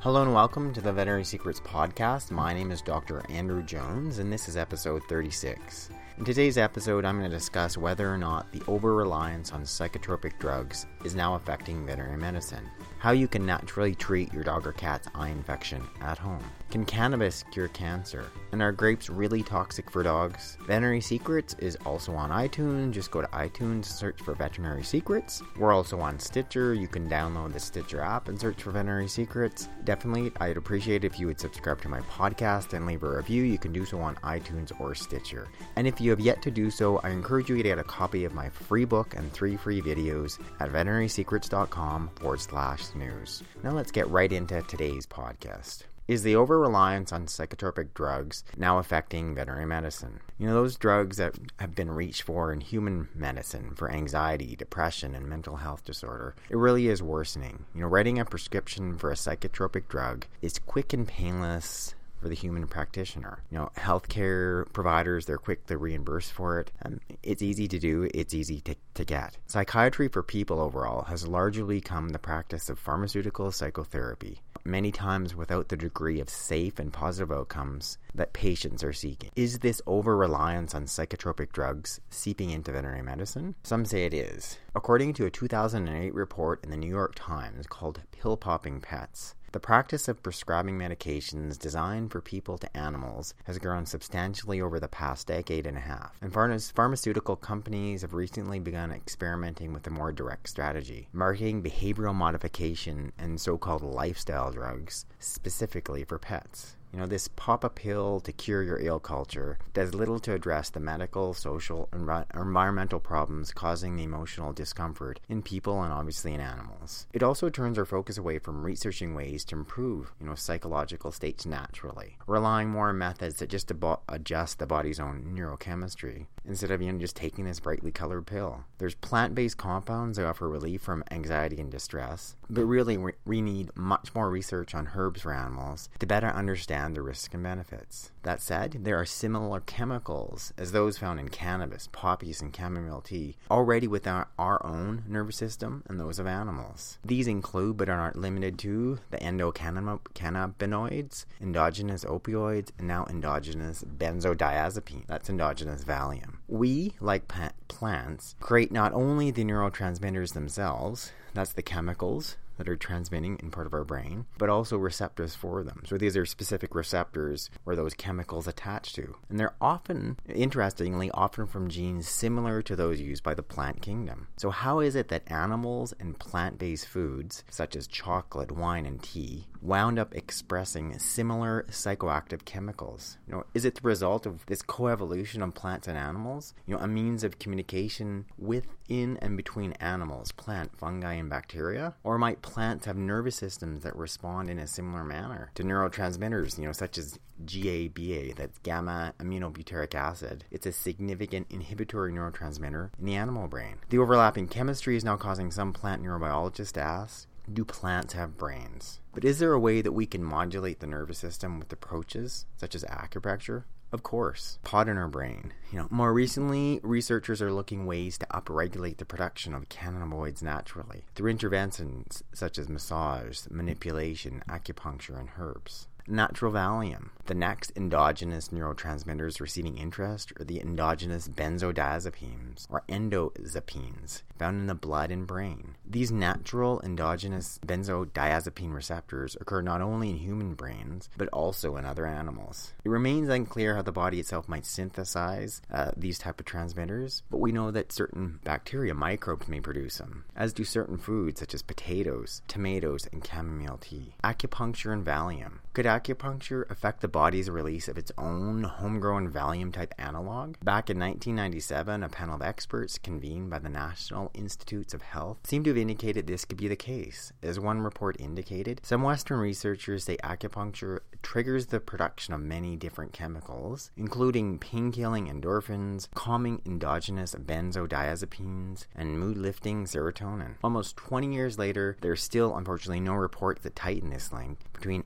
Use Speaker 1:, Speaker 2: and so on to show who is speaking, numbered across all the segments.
Speaker 1: Hello and welcome to the Veterinary Secrets Podcast. My name is Dr. Andrew Jones, and this is episode 36. In today's episode, I'm going to discuss whether or not the over reliance on psychotropic drugs is now affecting veterinary medicine, how you can naturally treat your dog or cat's eye infection at home. Can cannabis cure cancer? And are grapes really toxic for dogs? Veterinary Secrets is also on iTunes. Just go to iTunes, search for Veterinary Secrets. We're also on Stitcher. You can download the Stitcher app and search for Veterinary Secrets. Definitely, I'd appreciate if you would subscribe to my podcast and leave a review. You can do so on iTunes or Stitcher. And if you have yet to do so, I encourage you to get a copy of my free book and three free videos at veterinarysecrets.com forward slash news. Now let's get right into today's podcast. Is the over reliance on psychotropic drugs now affecting veterinary medicine? You know, those drugs that have been reached for in human medicine for anxiety, depression, and mental health disorder, it really is worsening. You know, writing a prescription for a psychotropic drug is quick and painless for the human practitioner. You know, healthcare providers, they're quick to reimburse for it. Um, it's easy to do, it's easy to, to get. Psychiatry for people overall has largely become the practice of pharmaceutical psychotherapy, many times without the degree of safe and positive outcomes that patients are seeking. Is this over reliance on psychotropic drugs seeping into veterinary medicine? Some say it is. According to a 2008 report in the New York Times called Pill Popping Pets, the practice of prescribing medications designed for people to animals has grown substantially over the past decade and a half, and pharmaceutical companies have recently begun experimenting with a more direct strategy, marketing behavioral modification and so called lifestyle drugs specifically for pets. You know, this pop a pill to cure your ill culture does little to address the medical, social, and environmental problems causing the emotional discomfort in people and obviously in animals. It also turns our focus away from researching ways to improve, you know, psychological states naturally, relying more on methods that just abo- adjust the body's own neurochemistry instead of you know just taking this brightly colored pill. There's plant-based compounds that offer relief from anxiety and distress, but really we need much more research on herbs for animals to better understand the risks and benefits. That said, there are similar chemicals as those found in cannabis, poppies, and chamomile tea already within our own nervous system and those of animals. These include, but are not limited to, the endocannabinoids, endogenous opioids, and now endogenous benzodiazepine. That's endogenous Valium. We, like plants, create not only the neurotransmitters themselves, that's the chemicals that are transmitting in part of our brain, but also receptors for them. So these are specific receptors where those chemicals attach to. And they're often, interestingly, often from genes similar to those used by the plant kingdom. So how is it that animals and plant-based foods, such as chocolate, wine, and tea, wound up expressing similar psychoactive chemicals? You know, is it the result of this coevolution of plants and animals? You know, a means of communication within and between animals, plant, fungi, and bacteria? Or might plants have nervous systems that respond in a similar manner to neurotransmitters, you know, such as GABA, that's gamma aminobutyric acid. It's a significant inhibitory neurotransmitter in the animal brain. The overlapping chemistry is now causing some plant neurobiologists to ask, do plants have brains? But is there a way that we can modulate the nervous system with approaches such as acupressure? Of course, pod in our brain. You know, more recently, researchers are looking ways to upregulate the production of cannabinoids naturally through interventions such as massage, manipulation, acupuncture, and herbs natural Valium. The next endogenous neurotransmitters receiving interest are the endogenous benzodiazepines, or endozapines, found in the blood and brain. These natural endogenous benzodiazepine receptors occur not only in human brains, but also in other animals. It remains unclear how the body itself might synthesize uh, these type of transmitters, but we know that certain bacteria, microbes, may produce them, as do certain foods such as potatoes, tomatoes, and chamomile tea. Acupuncture and Valium. Could acupuncture affect the body's release of its own homegrown Valium type analog? Back in 1997, a panel of experts convened by the National Institutes of Health seemed to have indicated this could be the case. As one report indicated, some Western researchers say acupuncture triggers the production of many different chemicals, including pain killing endorphins, calming endogenous benzodiazepines, and mood lifting serotonin. Almost 20 years later, there's still unfortunately no report that tighten this link between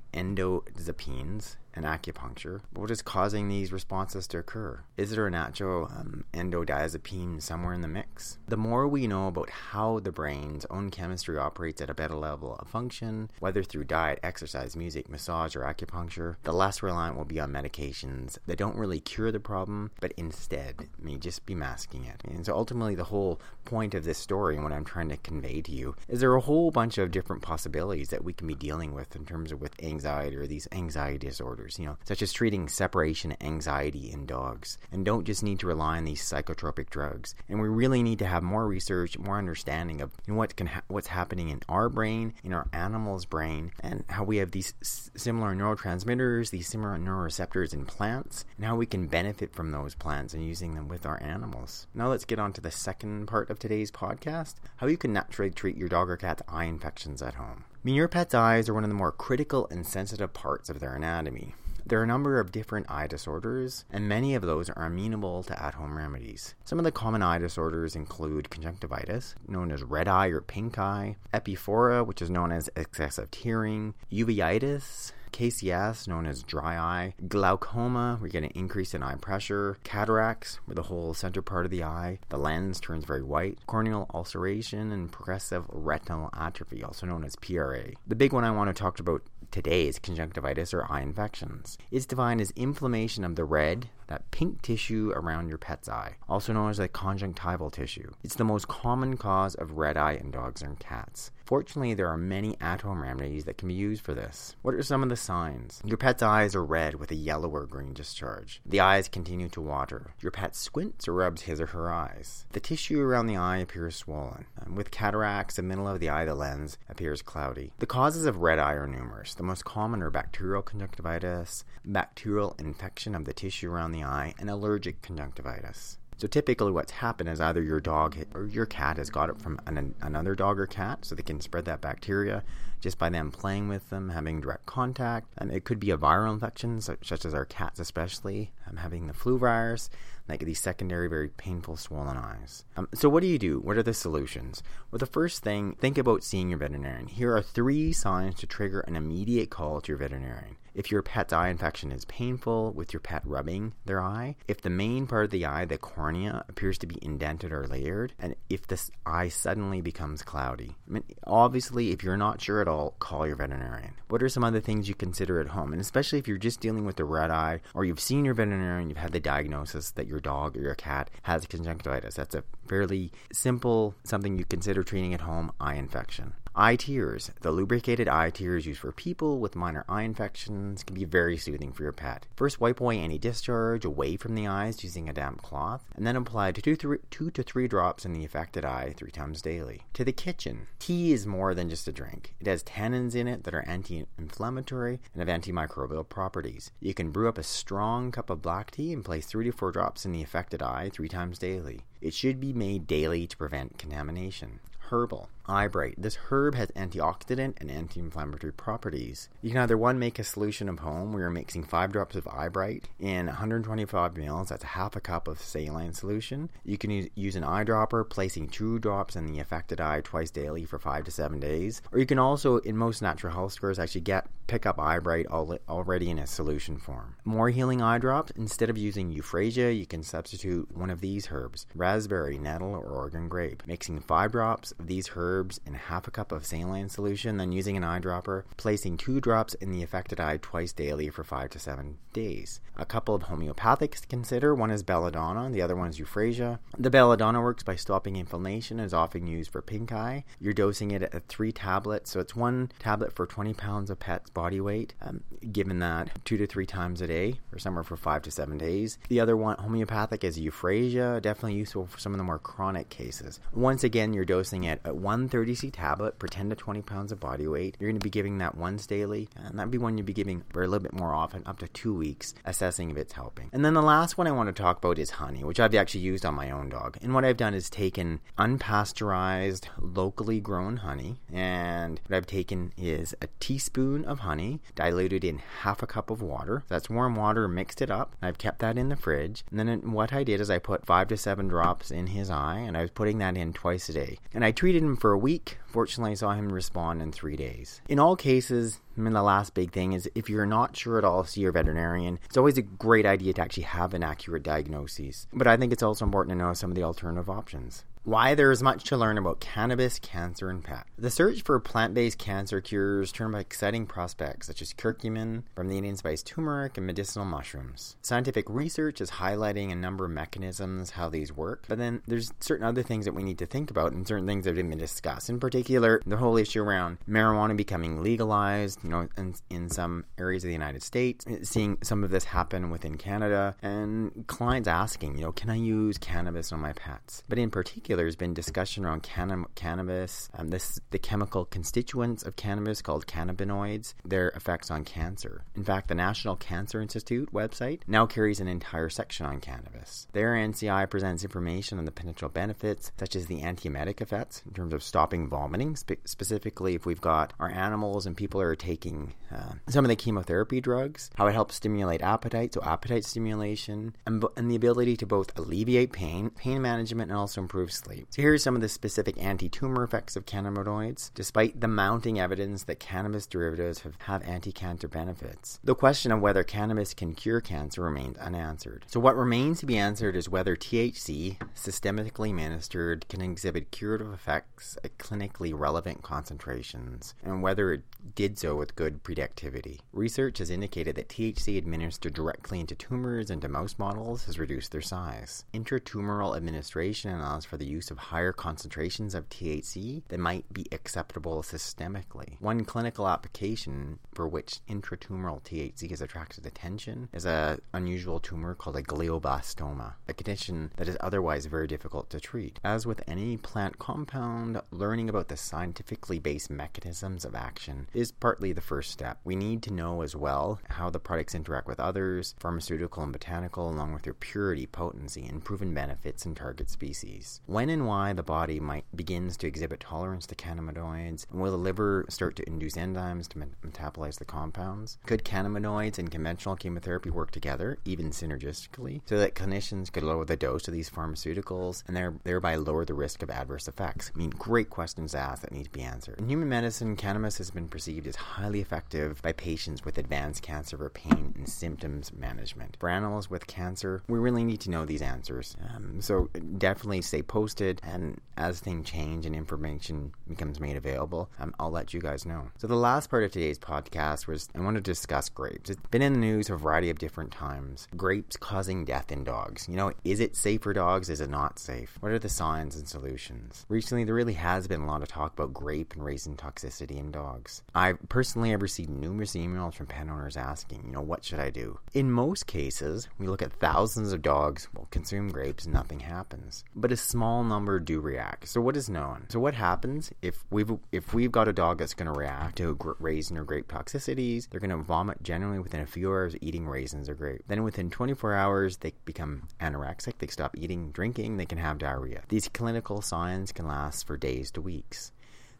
Speaker 1: endozapines and acupuncture. What is causing these responses to occur? Is there a natural um, endodiazepine somewhere in the mix? The more we know about how the brain's own chemistry operates at a better level of function, whether through diet, exercise, music, massage, or acupuncture, the less reliant we'll be on medications that don't really cure the problem, but instead may just be masking it. And so ultimately, the whole point of this story and what I'm trying to convey to you is there are a whole bunch of different possibilities that we can be dealing with in terms of with anxiety or these anxiety disorders, you know, such as treating separation anxiety in dogs. And don't just need to rely on these psychotropic drugs. And we really need to have more research, more understanding of you know, what can ha- what's happening in our brain, in our animal's brain, and how we have these s- similar neurotransmitters, these similar neuroreceptors in plants, and how we can benefit from those plants and using them with our animals. Now let's get on to the second part of today's podcast: how you can naturally treat your dog or cat's eye infections at home. Pet's eyes are one of the more critical and sensitive parts of their anatomy. There are a number of different eye disorders, and many of those are amenable to at home remedies. Some of the common eye disorders include conjunctivitis, known as red eye or pink eye, epiphora, which is known as excessive tearing, uveitis, KCS, known as dry eye, glaucoma, you get an increase in eye pressure, cataracts, where the whole center part of the eye, the lens turns very white, corneal ulceration, and progressive retinal atrophy, also known as PRA. The big one I want to talk about today is conjunctivitis or eye infections. It's defined as inflammation of the red, that pink tissue around your pet's eye, also known as the conjunctival tissue. It's the most common cause of red eye in dogs and cats. Fortunately, there are many at home remedies that can be used for this. What are some of the signs? Your pet's eyes are red with a yellow or green discharge. The eyes continue to water. Your pet squints or rubs his or her eyes. The tissue around the eye appears swollen. And with cataracts, the middle of the eye, the lens, appears cloudy. The causes of red eye are numerous. The most common are bacterial conjunctivitis, bacterial infection of the tissue around the eye, and allergic conjunctivitis. So typically, what's happened is either your dog or your cat has got it from an, another dog or cat, so they can spread that bacteria just by them playing with them, having direct contact. Um, it could be a viral infection, such as our cats, especially um, having the flu virus, like these secondary, very painful swollen eyes. Um, so, what do you do? What are the solutions? Well, the first thing, think about seeing your veterinarian. Here are three signs to trigger an immediate call to your veterinarian. If your pet's eye infection is painful with your pet rubbing their eye, if the main part of the eye, the cornea, appears to be indented or layered, and if the eye suddenly becomes cloudy. I mean, obviously, if you're not sure at all, call your veterinarian. What are some other things you consider at home? And especially if you're just dealing with the red eye or you've seen your veterinarian, you've had the diagnosis that your dog or your cat has conjunctivitis. That's a fairly simple something you consider treating at home eye infection. Eye tears. The lubricated eye tears used for people with minor eye infections can be very soothing for your pet. First, wipe away any discharge away from the eyes using a damp cloth, and then apply two, three, two to three drops in the affected eye three times daily. To the kitchen. Tea is more than just a drink. It has tannins in it that are anti inflammatory and have antimicrobial properties. You can brew up a strong cup of black tea and place three to four drops in the affected eye three times daily. It should be made daily to prevent contamination herbal. Eyebright. This herb has antioxidant and anti-inflammatory properties. You can either one make a solution of home where you're mixing five drops of Eyebright in 125 ml. That's half a cup of saline solution. You can use, use an eyedropper, placing two drops in the affected eye twice daily for five to seven days. Or you can also, in most natural health stores, actually get pick up Eyebright already in a solution form. More healing eye drops. Instead of using euphrasia, you can substitute one of these herbs: raspberry, nettle, or Oregon grape. Mixing five drops of these herbs in half a cup of saline solution, then using an eyedropper, placing two drops in the affected eye twice daily for five to seven days. A couple of homeopathics to consider one is belladonna, the other one is euphrasia. The belladonna works by stopping inflammation and is often used for pink eye. You're dosing it at three tablets, so it's one tablet for 20 pounds of pet's body weight, um, given that two to three times a day, or somewhere for five to seven days. The other one, homeopathic, is euphrasia, definitely useful for some of the more chronic cases. Once again, you're dosing it at one 30C tablet per 10 to 20 pounds of body weight. You're going to be giving that once daily, and that'd be one you'd be giving for a little bit more often, up to two weeks, assessing if it's helping. And then the last one I want to talk about is honey, which I've actually used on my own dog. And what I've done is taken unpasteurized, locally grown honey, and what I've taken is a teaspoon of honey diluted in half a cup of water. That's warm water, mixed it up. I've kept that in the fridge. And then what I did is I put five to seven drops in his eye, and I was putting that in twice a day. And I treated him for a week. Fortunately, I saw him respond in three days. In all cases, I mean, the last big thing is if you're not sure at all, see your veterinarian. It's always a great idea to actually have an accurate diagnosis. But I think it's also important to know some of the alternative options. Why there is much to learn about cannabis, cancer, and pet. The search for plant based cancer cures turned by exciting prospects such as curcumin from the Indian spice turmeric and medicinal mushrooms. Scientific research is highlighting a number of mechanisms, how these work, but then there's certain other things that we need to think about and certain things that have been discussed. In particular, the whole issue around marijuana becoming legalized, you know, in, in some areas of the United States, eh, seeing some of this happen within Canada, and clients asking, you know, can I use cannabis on my pets? But in particular, particular, there's been discussion around canna- cannabis, um, this the chemical constituents of cannabis called cannabinoids, their effects on cancer. In fact, the National Cancer Institute website now carries an entire section on cannabis. Their NCI presents information on the potential benefits, such as the antiemetic effects in terms of stopping vomiting, spe- specifically if we've got our animals and people are taking uh, some of the chemotherapy drugs, how it helps stimulate appetite, so appetite stimulation, and, and the ability to both alleviate pain, pain management, and also improve sleep. So here are some of the specific anti-tumor effects of cannabinoids, despite the mounting evidence that cannabis derivatives have, have anti-cancer benefits. The question of whether cannabis can cure cancer remains unanswered. So what remains to be answered is whether THC, systemically administered, can exhibit curative effects at clinically relevant concentrations, and whether it did so with good predictivity. Research has indicated that THC administered directly into tumors and to mouse models has reduced their size. Intratumoral administration allows for the use of higher concentrations of THC that might be acceptable systemically. One clinical application for which intratumoral THC has attracted attention is an unusual tumor called a glioblastoma, a condition that is otherwise very difficult to treat. As with any plant compound, learning about the scientifically based mechanisms of action is partly the first step. We need to know as well how the products interact with others, pharmaceutical and botanical, along with their purity, potency, and proven benefits in target species. When and why the body might begins to exhibit tolerance to cannabinoids, and will the liver start to induce enzymes to metabolize the compounds? Could cannabinoids and conventional chemotherapy work together, even synergistically, so that clinicians could lower the dose of these pharmaceuticals and thereby lower the risk of adverse effects? I mean, great questions to ask that need to be answered. In human medicine, cannabis has been perceived as highly effective by patients with advanced cancer for pain and symptoms management. For animals with cancer, we really need to know these answers. Um, so definitely stay posted, and as things change and information becomes made available, um, I'll let you guys know. So the last part of today's podcast was I want to discuss grapes. It's been in the news a variety of different times. Grapes causing death in dogs. You know, is it safe for dogs? Is it not safe? What are the signs and solutions? Recently, there really has been a lot of talk about grape and raisin toxicity in dogs. I personally have received numerous emails from pet owners asking, you know, what should I do? In most cases, we look at thousands of dogs will consume grapes and nothing happens. But a small number do react. So what is known? So what happens if we've if we've got a dog that's going to react to raisin or grape toxicities? They're going to vomit generally within a few hours eating raisins or grape. Then within 24 hours, they become anorexic. They stop eating, drinking. They can have diarrhea. These clinical signs can last for days to weeks.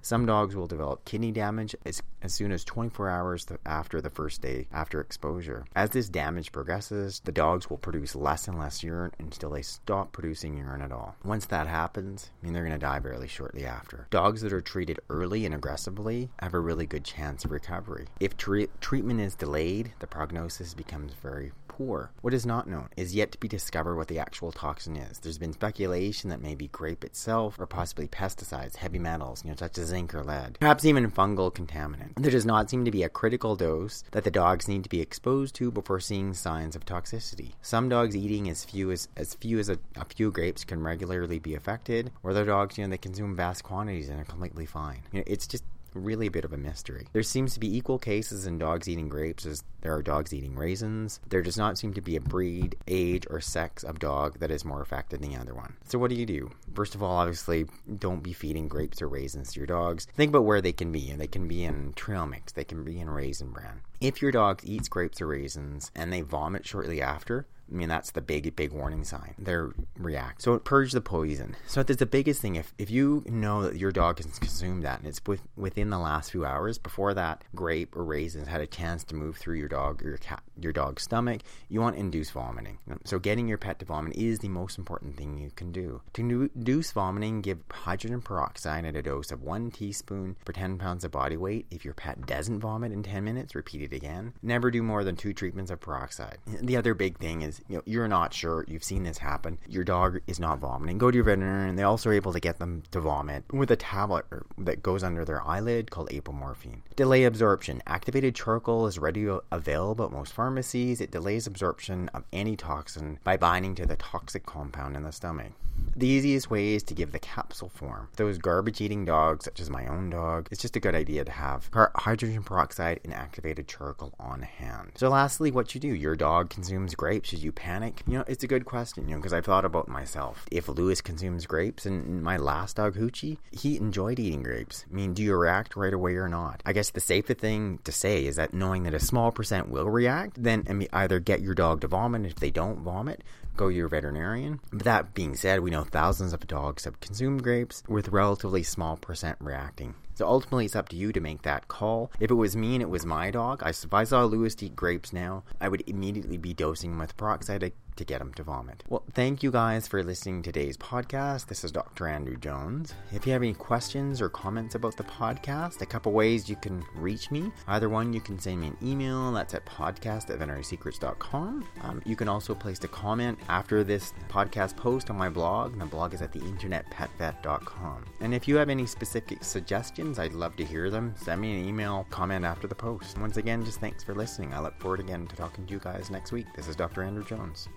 Speaker 1: Some dogs will develop kidney damage as, as soon as 24 hours after the first day after exposure. As this damage progresses, the dogs will produce less and less urine until they stop producing urine at all. Once that happens, I mean they're going to die fairly shortly after. Dogs that are treated early and aggressively have a really good chance of recovery. If tre- treatment is delayed, the prognosis becomes very poor. What is not known is yet to be discovered what the actual toxin is. There's been speculation that maybe grape itself or possibly pesticides, heavy metals, you know, such as zinc or lead, perhaps even fungal contaminant. There does not seem to be a critical dose that the dogs need to be exposed to before seeing signs of toxicity. Some dogs eating as few as as few as a, a few grapes can regularly be affected, or other dogs, you know, they consume vast quantities and are completely fine. You know, it's just really a bit of a mystery. There seems to be equal cases in dogs eating grapes as there are dogs eating raisins. There does not seem to be a breed, age, or sex of dog that is more affected than the other one. So, what do you do? First of all, obviously, don't be feeding grapes or raisins to your dogs. Think about where they can be. And they can be in trail mix, they can be in raisin bran. If your dog eats grapes or raisins and they vomit shortly after, I mean, that's the big, big warning sign. They're react. So purge the poison. So that's the biggest thing. If, if you know that your dog has consumed that and it's with, within the last few hours before that grape or raisins had a chance to move through your dog or your cat, your dog's stomach, you want to induce vomiting. So getting your pet to vomit is the most important thing you can do. To induce vomiting, give hydrogen peroxide at a dose of one teaspoon per 10 pounds of body weight. If your pet doesn't vomit in 10 minutes, repeat it again. Never do more than two treatments of peroxide. The other big thing is, you know, you're not sure, you've seen this happen, your dog is not vomiting. Go to your veterinarian, and they also are able to get them to vomit with a tablet that goes under their eyelid called apomorphine. Delay absorption. Activated charcoal is readily available at most pharmacies. It delays absorption of any toxin by binding to the toxic compound in the stomach. The easiest way is to give the capsule form. Those garbage eating dogs, such as my own dog, it's just a good idea to have hydrogen peroxide and activated charcoal on hand. So, lastly, what you do your dog consumes grapes. Should you panic? You know, it's a good question, you know, because I've thought about myself. If Lewis consumes grapes and my last dog, Hoochie, he enjoyed eating grapes. I mean, do you react right away or not? I guess the safer thing to say is that knowing that a small percent will react, then either get your dog to vomit. And if they don't vomit, go your veterinarian. But that being said, we know thousands of dogs have consumed grapes with relatively small percent reacting. So ultimately, it's up to you to make that call. If it was me and it was my dog, I, if I saw Lewis eat grapes now, I would immediately be dosing him with peroxide to get him to vomit. Well, thank you guys for listening to today's podcast. This is Dr. Andrew Jones. If you have any questions or comments about the podcast, a couple ways you can reach me. Either one, you can send me an email. That's at podcast at veterinarysecrets.com. Um, you can also place a comment after this podcast post on my blog. The blog is at the internetpetvet.com. And if you have any specific suggestions, I'd love to hear them. Send me an email, comment after the post. Once again, just thanks for listening. I look forward again to talking to you guys next week. This is Dr. Andrew Jones.